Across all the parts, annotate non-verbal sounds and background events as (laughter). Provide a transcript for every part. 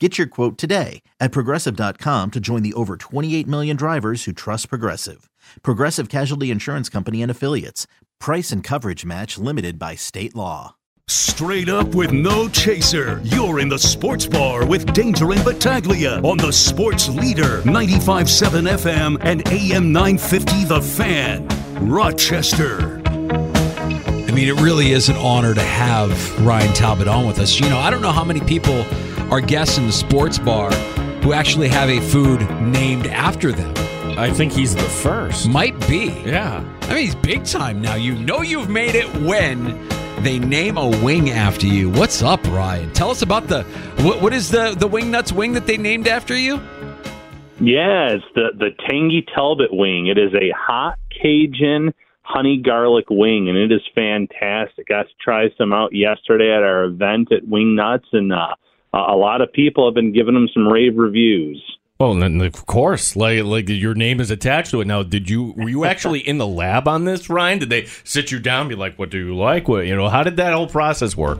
Get your quote today at progressive.com to join the over 28 million drivers who trust Progressive. Progressive Casualty Insurance Company and Affiliates. Price and coverage match limited by state law. Straight up with no chaser. You're in the sports bar with Danger and Battaglia on the sports leader 95.7 FM and AM 950 The Fan. Rochester. I mean, it really is an honor to have Ryan Talbot on with us. You know, I don't know how many people are guests in the sports bar who actually have a food named after them. I think he's the first. Might be. Yeah. I mean, he's big time now. You know you've made it when they name a wing after you. What's up, Ryan? Tell us about the what, what is the the wing nuts wing that they named after you? Yeah, it's the the tangy Talbot wing. It is a hot Cajun honey garlic wing, and it is fantastic. Got to try some out yesterday at our event at Wing Nuts, and uh, a lot of people have been giving them some rave reviews. Oh, and then of course, like like your name is attached to it. Now, did you were you actually in the lab on this, Ryan? Did they sit you down, and be like, "What do you like? What you know? How did that whole process work?"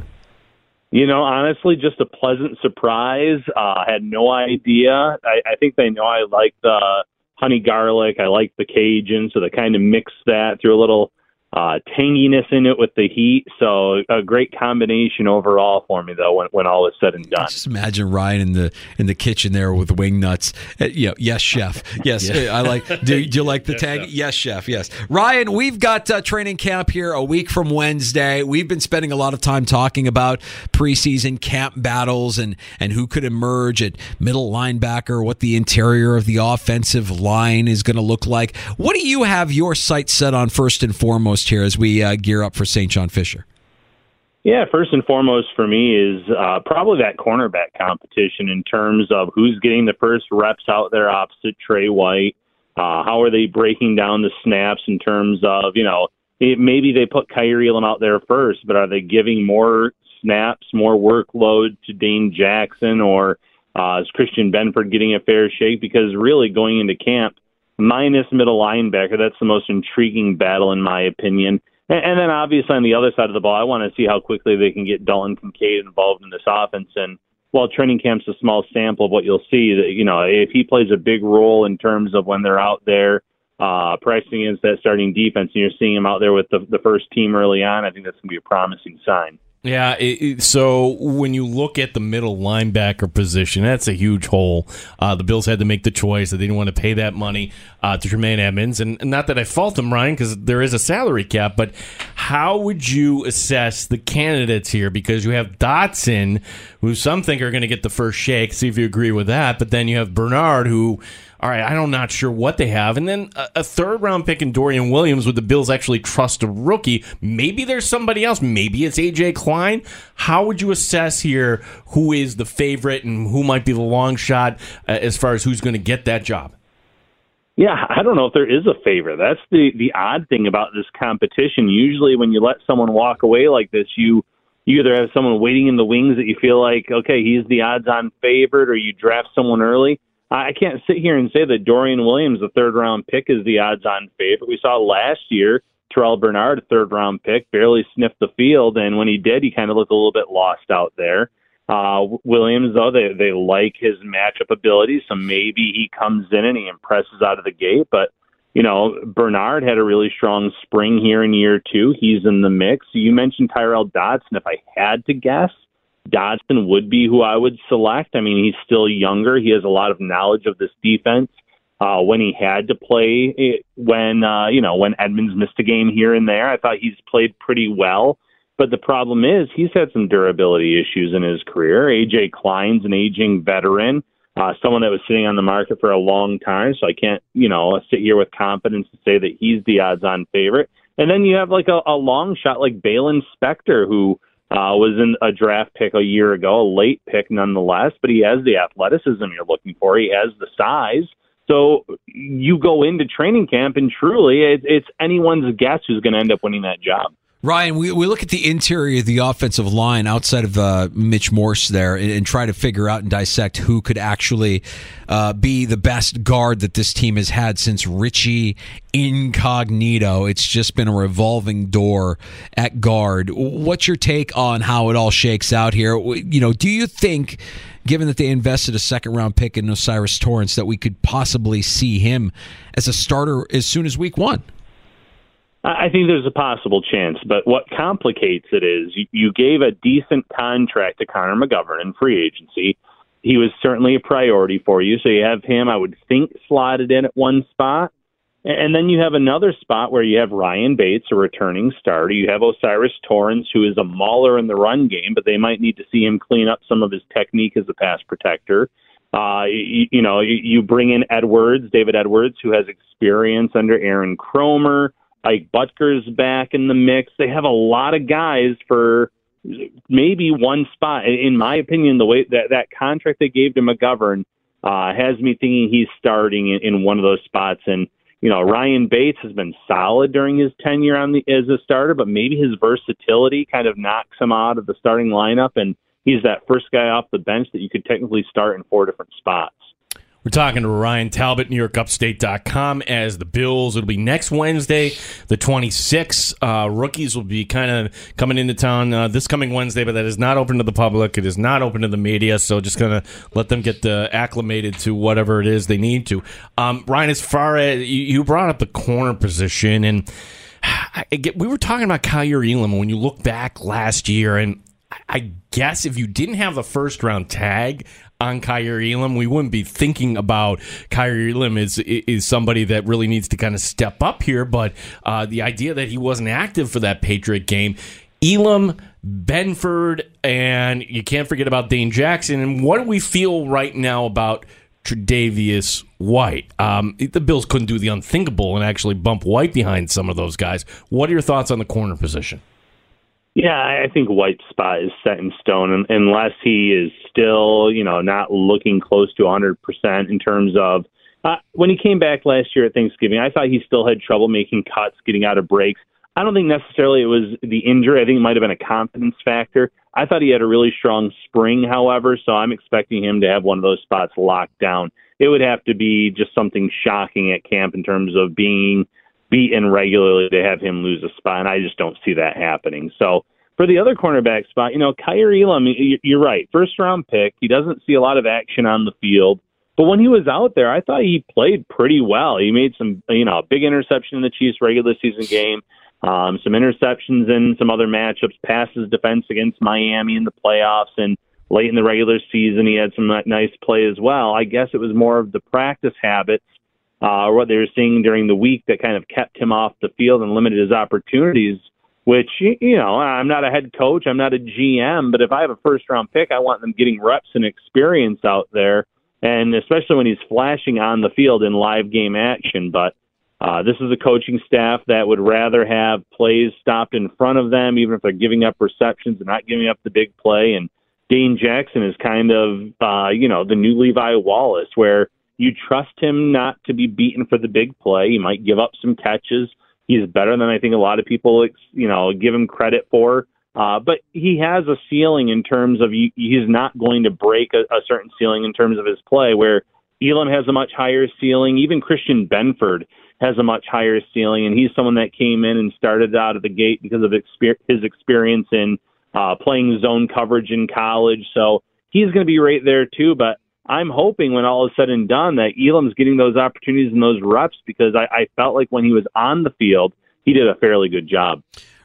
You know, honestly, just a pleasant surprise. Uh, I had no idea. I, I think they know I like the honey garlic. I like the Cajun, so they kind of mix that through a little uh, tanginess in it with the heat. So a great combination overall for me, though. When, when all is said and done, just imagine Ryan in the in the kitchen there with wing nuts. Uh, yeah, yes, chef. Yes, (laughs) yeah. I like. Do, do, you like the yes, tag? Chef. Yes, chef. Yes, Ryan. We've got uh, training camp here a week from Wednesday. We've been spending a lot of time talking about preseason camp battles and and who could emerge at middle linebacker, what the interior of the offensive line is going to look like. What do you have your sights set on first and foremost? Here as we uh, gear up for St. John Fisher? Yeah, first and foremost for me is uh, probably that cornerback competition in terms of who's getting the first reps out there opposite Tre White. Uh, how are they breaking down the snaps in terms of, you know, it, maybe they put Kaiir Elam out there first, but are they giving more snaps, more workload to Dane Jackson, or uh, is Christian Benford getting a fair shake? Because really going into camp, minus middle linebacker. That's the most intriguing battle, in my opinion. And, and then obviously on the other side of the ball, I want to see how quickly they can get Dalton Kincaid involved in this offense. And while training camp's a small sample of what you'll see, that you know if he plays a big role in terms of when they're out there uh, pressing against that starting defense, and you're seeing him out there with the, the first team early on, I think that's going to be a promising sign. Yeah, it, it, so when you look at the middle linebacker position, that's a huge hole. Uh, the Bills had to make the choice that they didn't want to pay that money uh, to Tremaine Edmunds, and, and not that I fault them, Ryan, because there is a salary cap. But how would you assess the candidates here? Because you have Dodson, who some think are going to get the first shake. See if you agree with that. But then you have Bernard, who all right, I'm not sure what they have. And then a, a, third round pick in Dorian Williams would the Bills actually trust a rookie? Maybe there's somebody else. Maybe it's AJ Klein. How would you assess here who is the favorite and who might be the long shot uh, as far as who's going to get that job? Yeah, I don't know if there is a favorite. That's the the odd thing about this competition. Usually, when you let someone walk away like this, you you either have someone waiting in the wings that you feel like, okay, he's the odds-on favorite, or you draft someone early. I can't sit here and say that Dorian Williams, the third round pick, is the odds on favorite. We saw last year Terrel Bernard, a third round pick, barely sniffed the field, and when he did, he kind of looked a little bit lost out there. Uh, Williams, though, they they like his matchup abilities, so maybe he comes in and he impresses out of the gate. But you know, Bernard had a really strong spring here in year two. He's in the mix. You mentioned Tyrel Dodson. If I had to guess, Dodson would be who I would select. I mean, he's still younger. He has a lot of knowledge of this defense. Uh, when he had to play, eh, when uh, you know when Edmunds missed a game here and there, I thought he's played pretty well. But the problem is he's had some durability issues in his career. AJ Klein's an aging veteran, uh, someone that was sitting on the market for a long time. So I can't, you know, sit here with confidence to say that he's the odds-on favorite. And then you have like a, a long shot like Baylon Spector, who uh, was in a draft pick a year ago, a late pick nonetheless, but he has the athleticism you're looking for. He has the size. So you go into training camp, and truly, it, it's anyone's guess who's going to end up winning that job. Ryan, we, we look at the interior of the offensive line outside of uh, Mitch Morse there and, and, try to figure out and dissect who could actually uh, be the best guard that this team has had since Richie Incognito. It's just been a revolving door at guard. What's your take on how it all shakes out here? You know, do you think, given that they invested a second round pick in O'Cyrus Torrence, that we could possibly see him as a starter as soon as week one? I think there's a possible chance, but what complicates it is you, gave a decent contract to Connor McGovern in free agency. He was certainly a priority for you, so you have him, I would think, slotted in at one spot. And then you have another spot where you have Ryan Bates, a returning starter. You have O'Cyrus Torrence, who is a mauler in the run game, but they might need to see him clean up some of his technique as a pass protector. Uh, you, you know, you, you bring in Edwards, David Edwards, who has experience under Aaron Kromer. Ike Boettger's back in the mix. They have a lot of guys for maybe one spot. In my opinion, the way that that contract they gave to McGovern uh, has me thinking he's starting in, in one of those spots. And you know, Ryan Bates has been solid during his tenure on the as a starter, but maybe his versatility kind of knocks him out of the starting lineup, and he's that first guy off the bench that you could technically start in four different spots. We're talking to Ryan Talbot, NewYorkUpstate.com as the Bills. It'll be next Wednesday, the 26th. Uh, rookies will be kind of coming into town uh, this coming Wednesday, but that is not open to the public. It is not open to the media, so just going to let them get uh, acclimated to whatever it is they need to. Um, Ryan, as far as you brought up the corner position, and get, we were talking about Kaiir Elam when you look back last year, and I guess if you didn't have the first round tag, on Kaiir Elam. We wouldn't be thinking about Kaiir Elam is is somebody that really needs to kind of step up here. But uh, the idea that he wasn't active for that Patriot game, Elam, Benford, and you can't forget about Dane Jackson. And what do we feel right now about? Tre'Davious White. Um, the Bills couldn't do the unthinkable and actually bump White behind some of those guys. What are your thoughts on the corner position? Yeah, I think White's spot is set in stone unless he is still, you know, not looking close to 100% in terms of uh, when he came back last year at Thanksgiving, I thought he still had trouble making cuts, getting out of breaks. I don't think necessarily it was the injury. I think it might have been a confidence factor. I thought he had a really strong spring, however, so I'm expecting him to have one of those spots locked down. It would have to be just something shocking at camp in terms of being beaten regularly to have him lose a spot, and I just don't see that happening. So for the other cornerback spot, you know, Kaiir Elam, you're right, first round pick. He doesn't see a lot of action on the field, but when he was out there, I thought he played pretty well. He made some, you know, big interception in the Chiefs regular season game. Um, some interceptions in some other matchups, passes defense against Miami in the playoffs, and late in the regular season, he had some nice play as well. I guess it was more of the practice habits uh, what they were seeing during the week that kind of kept him off the field and limited his opportunities. Which you know, I'm not a head coach, I'm not a GM, but if I have a first round pick, I want them getting reps and experience out there, and especially when he's flashing on the field in live game action. But uh, this is a coaching staff that would rather have plays stopped in front of them, even if they're giving up receptions and not giving up the big play. And Dane Jackson is kind of, uh, you know, the new Levi Wallace, where you trust him not to be beaten for the big play. He might give up some catches. He's better than I think a lot of people, you know, give him credit for. Uh, but he has a ceiling in terms of he, he's not going to break a, a certain ceiling in terms of his play. Where Elam has a much higher ceiling. Even Christian Benford has a much higher ceiling, and he's someone that came in and started out of the gate because of exper- his experience in uh, playing zone coverage in college. So he's going to be right there too. But I'm hoping when all is said and done that Elam's getting those opportunities and those reps because I, I felt like when he was on the field, he did a fairly good job.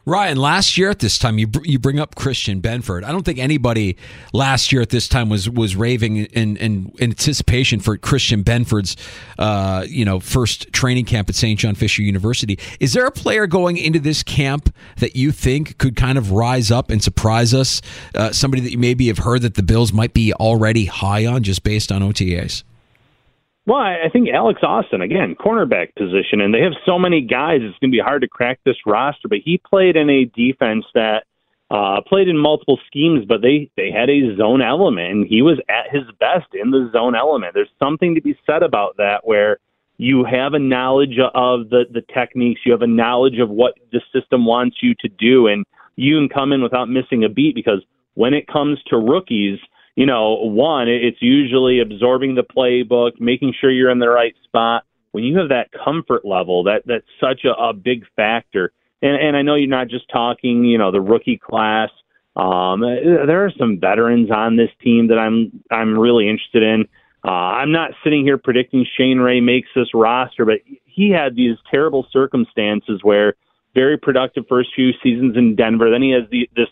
Ryan, last year at this time, you you bring up Christian Benford. I don't think anybody last year at this time was was raving in, in, in anticipation for Christian Benford's uh, you know first training camp at St. John Fisher University. Is there a player going into this camp that you think could kind of rise up and surprise us? Uh, somebody that you maybe have heard that the Bills might be already high on just based on OTAs. Well, I think Alex Austin again, cornerback position, and they have so many guys. It's going to be hard to crack this roster. But he played in a defense that uh, played in multiple schemes, but they they had a zone element, and he was at his best in the zone element. There's something to be said about that, where you have a knowledge of the the techniques, you have a knowledge of what the system wants you to do, and you can come in without missing a beat. Because when it comes to rookies you know, one, it's usually absorbing the playbook, making sure you're in the right spot. When you have that comfort level, that that's such a, a big factor. And, and I know you're not just talking, you know, the rookie class. Um, there are some veterans on this team that I'm I'm really interested in. Uh, I'm not sitting here predicting Shane Ray makes this roster, but he had these terrible circumstances where very productive first few seasons in Denver. Then he has the, this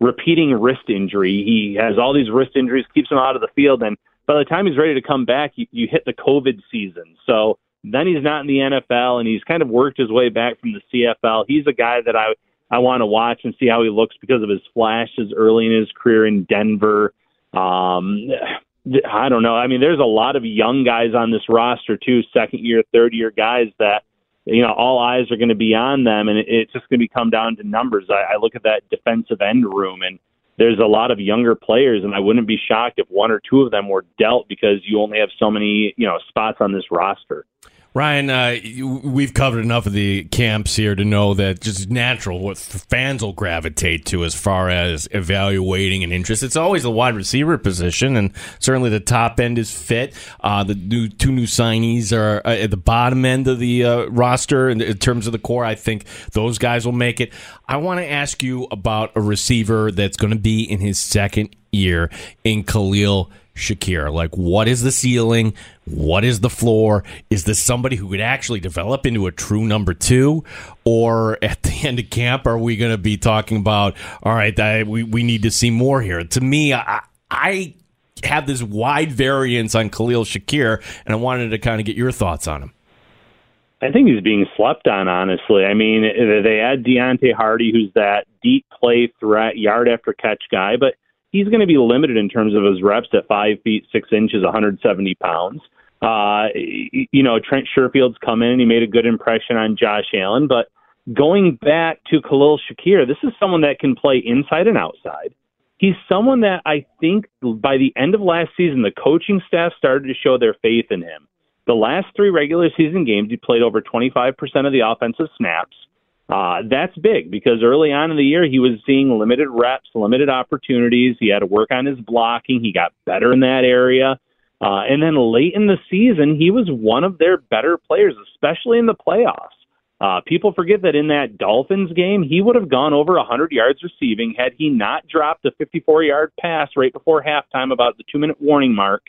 repeating wrist injury. He has all these wrist injuries, keeps him out of the field, and by the time he's ready to come back, you, you hit the COVID season. So then he's not in the NFL, and he's kind of worked his way back from the CFL. He's a guy that I I want to watch and see how he looks because of his flashes early in his career in Denver. Um, I don't know. I mean, there's a lot of young guys on this roster too, second year, third year guys that you know, all eyes are going to be on them, and it's just going to come down to numbers. I, I look at that defensive end room, and there's a lot of younger players, and I wouldn't be shocked if one or two of them were dealt because you only have so many, you know, spots on this roster. Ryan, uh, we've covered enough of the camps here to know that just natural what fans will gravitate to as far as evaluating and interest. It's always the wide receiver position, and certainly the top end is fit. Uh, the new two new signees are uh, at the bottom end of the uh, roster in, in terms of the core. I think those guys will make it. I want to ask you about a receiver that's going to be in his second year in Khalil. Shakir? Like, what is the ceiling? What is the floor? Is this somebody who could actually develop into a true number two? Or at the end of camp, are we going to be talking about, all right, I, we, we need to see more here? To me, I, I have this wide variance on Khalil Shakir, and I wanted to kind of get your thoughts on him. I think he's being slept on, honestly. I mean, they add Deonte Harty, who's that deep play threat, yard after catch guy, but he's going to be limited in terms of his reps at five feet six inches, 170 pounds. Uh, you know, Trent Sherfield's come in and he made a good impression on Josh Allen, but going back to Khalil Shakir, this is someone that can play inside and outside. He's someone that I think by the end of last season, the coaching staff started to show their faith in him. The last three regular season games, he played over 25% of the offensive snaps. Uh, that's big because early on in the year, he was seeing limited reps, limited opportunities. He had to work on his blocking. He got better in that area. Uh, and then late in the season, he was one of their better players, especially in the playoffs. Uh, people forget that in that Dolphins game, he would have gone over 100 yards receiving had he not dropped a 54 yard pass right before halftime, about the two minute warning mark.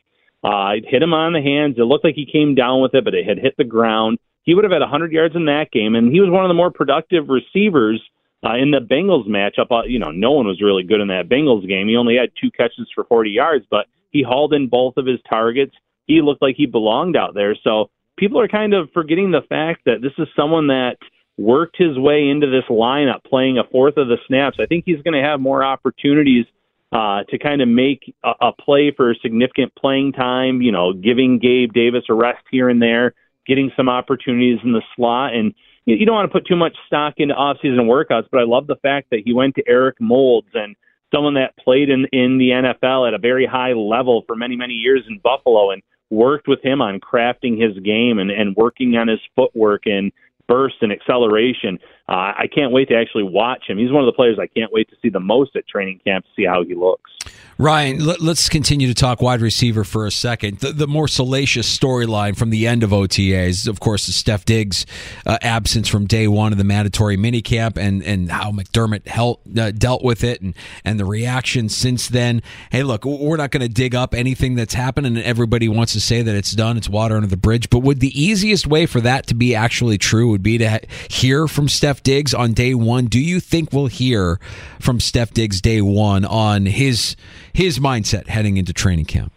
Uh, it hit him on the hands. It looked like he came down with it, but it had hit the ground he would have had 100 yards in that game, and he was one of the more productive receivers uh, in the Bengals matchup. Uh, you know, no one was really good in that Bengals game. He only had two catches for 40 yards, but he hauled in both of his targets. He looked like he belonged out there. So people are kind of forgetting the fact that this is someone that worked his way into this lineup, playing a fourth of the snaps. I think he's going to have more opportunities uh, to kind of make a, a play for significant playing time. You know, giving Gabe Davis a rest here and there getting some opportunities in the slot. And you, you don't want to put too much stock into off-season workouts, but I love the fact that he went to Eric Moulds and someone that played in in the NFL at a very high level for many many years in Buffalo and worked with him on crafting his game and and working on his footwork and burst and acceleration. Uh, I can't wait to actually watch him. He's one of the players I can't wait to see the most at training camp to see how he looks. Ryan, let, us continue to talk wide receiver for a second. The, the more salacious storyline from the end of OTAs, of course, is Stef Diggs' uh, absence from day one of the mandatory minicamp and, and how McDermott uh, dealt with it and, and the reaction since then. Hey, look, we're not going to dig up anything that's happened, and everybody wants to say that it's done, it's water under the bridge. But would the easiest way for that to be actually true would be to ha- hear from Stef Stef Diggs on day one. Do you think we'll hear from Stef Diggs day one on his his mindset heading into training camp?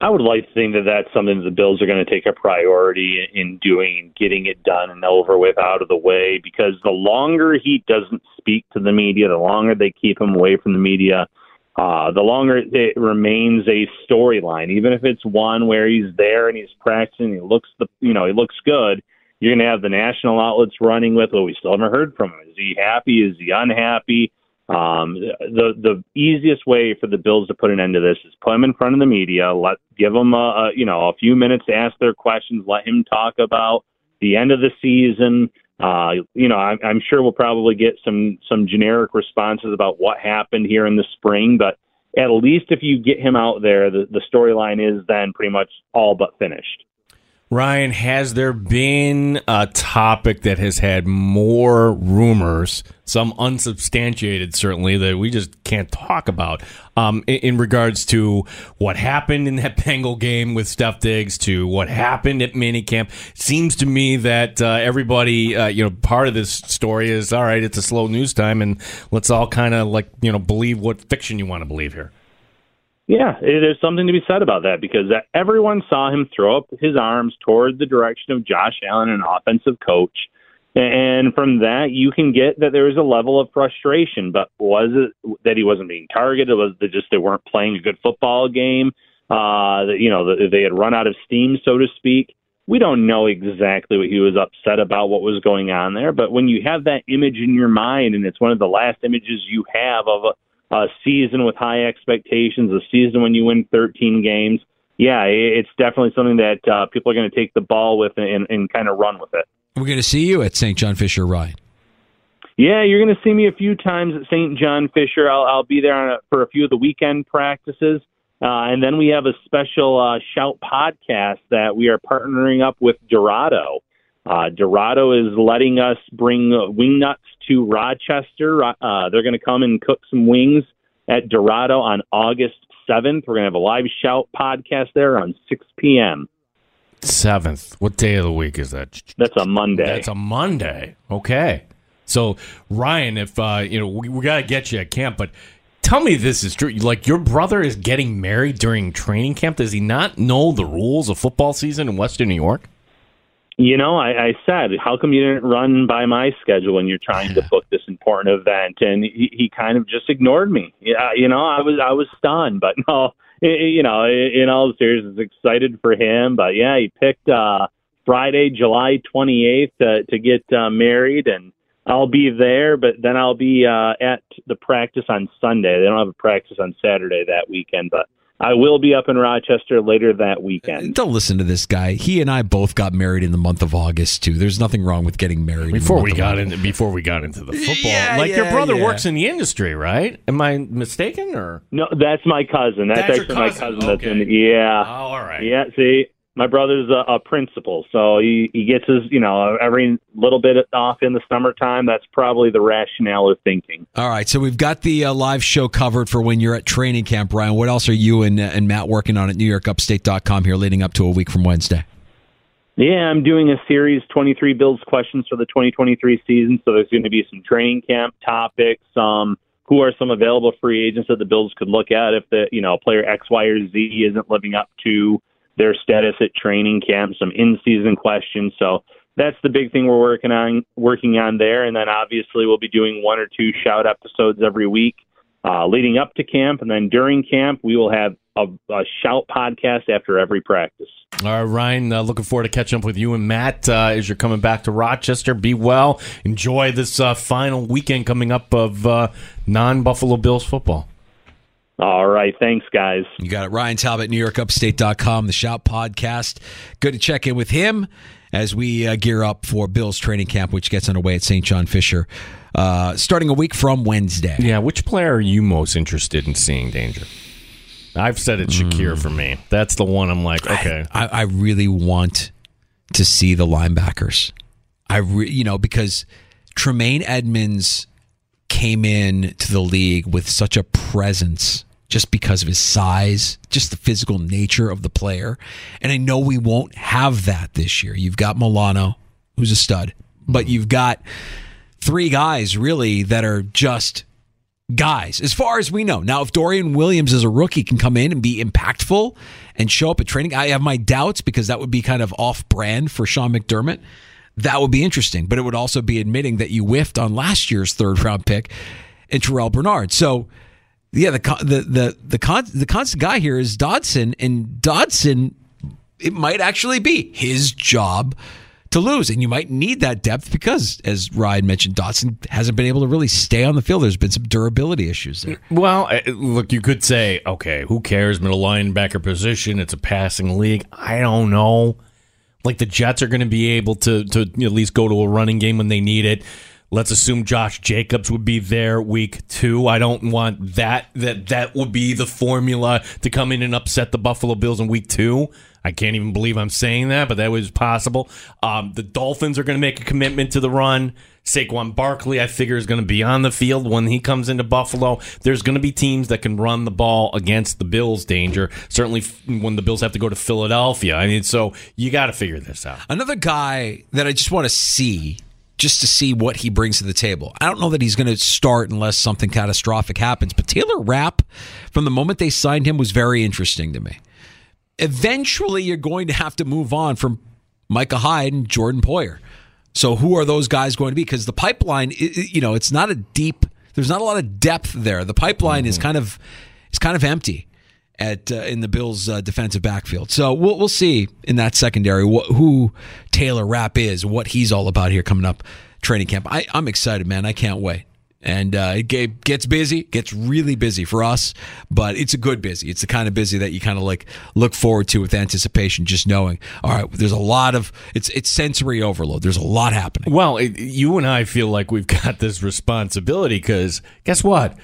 I would like to think that that's something that the Bills are going to take a priority in doing, getting it done and over with, out of the way. Because the longer he doesn't speak to the media, the longer they keep him away from the media, uh, the longer it remains a storyline. Even if it's one where he's there and he's practicing, he looks the you know he looks good. You're going to have the national outlets running with, well, we still haven't heard from him. Is he happy? Is he unhappy? Um, the the easiest way for the Bills to put an end to this is put him in front of the media, let give him a, a you know a few minutes to ask their questions, let him talk about the end of the season. Uh, you know, I'm, I'm sure we'll probably get some some generic responses about what happened here in the spring, but at least if you get him out there, the, the storyline is then pretty much all but finished. Ryan, has there been a topic that has had more rumors, some unsubstantiated certainly, that we just can't talk about um, in, in, regards to what happened in that (laughs) Bengal game with Stef Diggs to what happened at minicamp? Seems to me that uh, everybody, uh, you know, part of this story is all right, it's a slow news time, and let's all kind of like, you know, believe what fiction you want to believe here. Yeah, there's something to be said about that because everyone saw him throw up his arms toward the direction of Josh Allen, an offensive coach. And from that, you can get that there was a level of frustration. But was it that he wasn't being targeted? Was it just they weren't playing a good football game? Uh, that you know they had run out of steam, so to speak. We don't know exactly what he was upset about, what was going on there. But when you have that image in your mind, and it's one of the last images you have of a a season with high expectations, a season when you win 13 games. Yeah, it's definitely something that uh, people are going to take the ball with and, and kind of run with it. We're going to see you at St. John Fisher Ryan. Yeah, you're going to see me a few times at St. John Fisher. I'll, I'll be there a, for a few of the weekend practices. Uh, and then we have a special uh, Shout podcast that we are partnering up with Dorado. Uh, Dorado is letting us bring wing nuts to Rochester. Uh, they're going to come and cook some wings at Dorado on August 7th. We're going to have a live shout podcast there on 6 p.m. 7th. What day of the week is that? That's a Monday. That's a Monday. Okay. So, Ryan, if, uh, you know, we, we got to get you at camp, but tell me this is true. Like, your brother is getting married during training camp. Does he not know the rules of football season in Western New York? You know, I, I said, how come you didn't run by my schedule when you're trying to book this important event? And he, he kind of just ignored me. Yeah, you know, I was I was stunned, but (laughs) no, it, you know, in all seriousness, excited for him. But yeah, he picked uh, Friday, July 28th to to get uh, married, and I'll be there. But then I'll be uh, at the practice on Sunday. They don't have a practice on Saturday that weekend, but I will be up in Rochester later that weekend. Don't listen to this guy. He and I both got married in the month of August too. There's nothing wrong with getting married before we got into before we got into the football. Yeah, like yeah, your brother yeah. works in the industry, right? Am I mistaken or no? That's my cousin. That's, that's actually cousin. my cousin. Okay. That's in the, yeah. Oh, all right. Yeah. See, my brother's a, a principal, so he he gets his you know every little bit off in the summertime. That's probably the rationale of thinking. All right, so we've got the uh, live show covered for when you're at training camp, Ryan. What else are you and and Matt working on at NewYorkUpstate.com here, leading up to a week from Wednesday? Yeah, I'm doing a series 23 Bills questions for the 2023 season. So there's going to be some training camp topics. Um, who are some available free agents that the Bills could look at if the you know player X, Y, or Z isn't living up to their status at training camp, some in-season questions. So that's the big thing we're working on working on there. And then obviously we'll be doing one or two shout episodes every week uh, leading up to camp, and then during camp we will have a, a shout podcast after every practice. All right, Ryan. Uh, looking forward to catching up with you and Matt uh, as you're coming back to Rochester. Be well. Enjoy this uh, final weekend coming up of uh, non-Buffalo Bills football. All right. Thanks, guys. You got it. Ryan Talbot, NewYorkUpstate.com, the Shout Podcast. Good to check in with him as we uh, gear up for Bill's training camp, which gets underway at St. John Fisher uh, starting a week from Wednesday. Yeah. Which player are you most interested in seeing, Danger? I've said it's Shakir mm. for me. That's the one I'm like, okay. I, I, I really want to see the linebackers. I, re, you know, because Tremaine Edmunds came in to the league with such a presence just because of his size, just the physical nature of the player. And I know we won't have that this year. You've got Milano, who's a stud. but you've got three guys really that are just guys, as far as we know. Now, if Dorian Williams as a rookie can come in and be impactful and show up at training, I have my doubts because that would be kind of off brand for Sean McDermott. That would be interesting, but it would also be admitting that you whiffed on last year's third round pick in Terrel Bernard. So, yeah, the the the the, con- the constant guy here is Dodson, and Dodson, it might actually be his job to lose. And you might need that depth because, as Ryan mentioned, Dodson hasn't been able to really stay on the field. There's been some durability issues there. Well, uh, look, you could say, okay, who cares? Middle linebacker position. It's a passing league. I don't know. Like the Jets are going to be able to to at least go to a running game when they need it. Let's assume Josh Jacobs would be there week two. I don't want that that that would be the formula to come in and upset the Buffalo Bills in week two. I can't even believe I'm saying that, but that was possible. Um, the Dolphins are going to make a commitment to the run. Saquon Barkley, I figure, is going to be on the field when he comes into Buffalo. There's going to be teams that can run the ball against the Bills' danger. Certainly, when the Bills have to go to Philadelphia. I mean, so you got to figure this out. Another guy that I just want to see just to see what he brings to the table. I don't know that he's going to start unless something catastrophic happens, but Taylor Rapp, from the moment they signed him, was very interesting to me eventually you're going to have to move on from Micah Hyde and Jordan Poyer. So who are those guys going to be? Because the pipeline, you know, it's not a deep. There's not a lot of depth there. The pipeline mm-hmm. is kind of, it's kind of empty at uh, in the Bills' uh, defensive backfield. So we'll we'll see in that secondary wh- who Taylor Rapp is, what he's all about here coming up training camp. I, I'm excited, man. I can't wait and uh, it gets busy, gets really busy for us, but it's a good busy. It's the kind of busy that you kind of like look forward to with anticipation, just knowing, all right, there's a lot of it's it's sensory overload. There's a lot happening. Well, it, you and I feel like we've got this responsibility because guess what?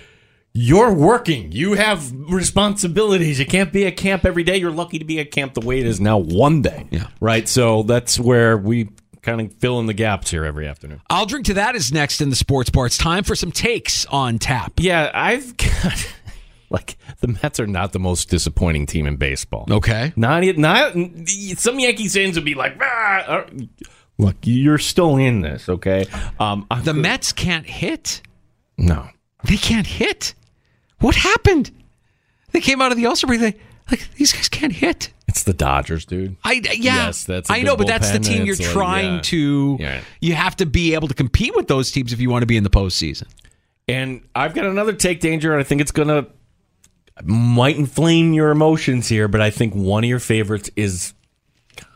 You're working. You have responsibilities. You can't be at camp every day. You're lucky to be at camp the way it is now one day. Yeah. Right. So that's where we kind of fill in the gaps here every afternoon. I'll drink to that is next in the sports bar. It's time for some takes on tap. Yeah, I've got (laughs) like the Mets are not the most disappointing team in baseball. Okay, not not some Yankees fans would be like, ah, uh, look, you're still in this. Okay, um, the Mets can't hit. No, they can't hit. What happened? They came out of the All Star break. They like these guys can't hit. It's the Dodgers, dude. I yeah, yes, that's I know, but that's the team you're trying like, yeah. to. Yeah. You have to be able to compete with those teams if you want to be in the postseason. And I've got another take danger. I think it's gonna might inflame your emotions here, but I think one of your favorites is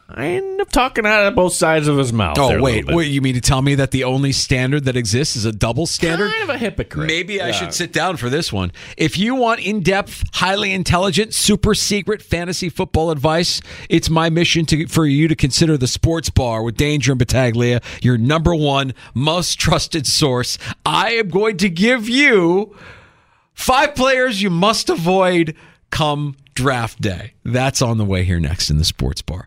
kind up talking out of both sides of his mouth. Oh wait, wait! You mean to tell me that the only standard that exists is a double standard? Kind of a hypocrite. Maybe I should sit down for this one. If you want in-depth, highly intelligent, super secret fantasy football advice, it's my mission to for you to consider the Sports Bar with Danger and Battaglia, your number one most trusted source. I am going to give you five players you must avoid come draft day. That's on the way here next in the Sports Bar.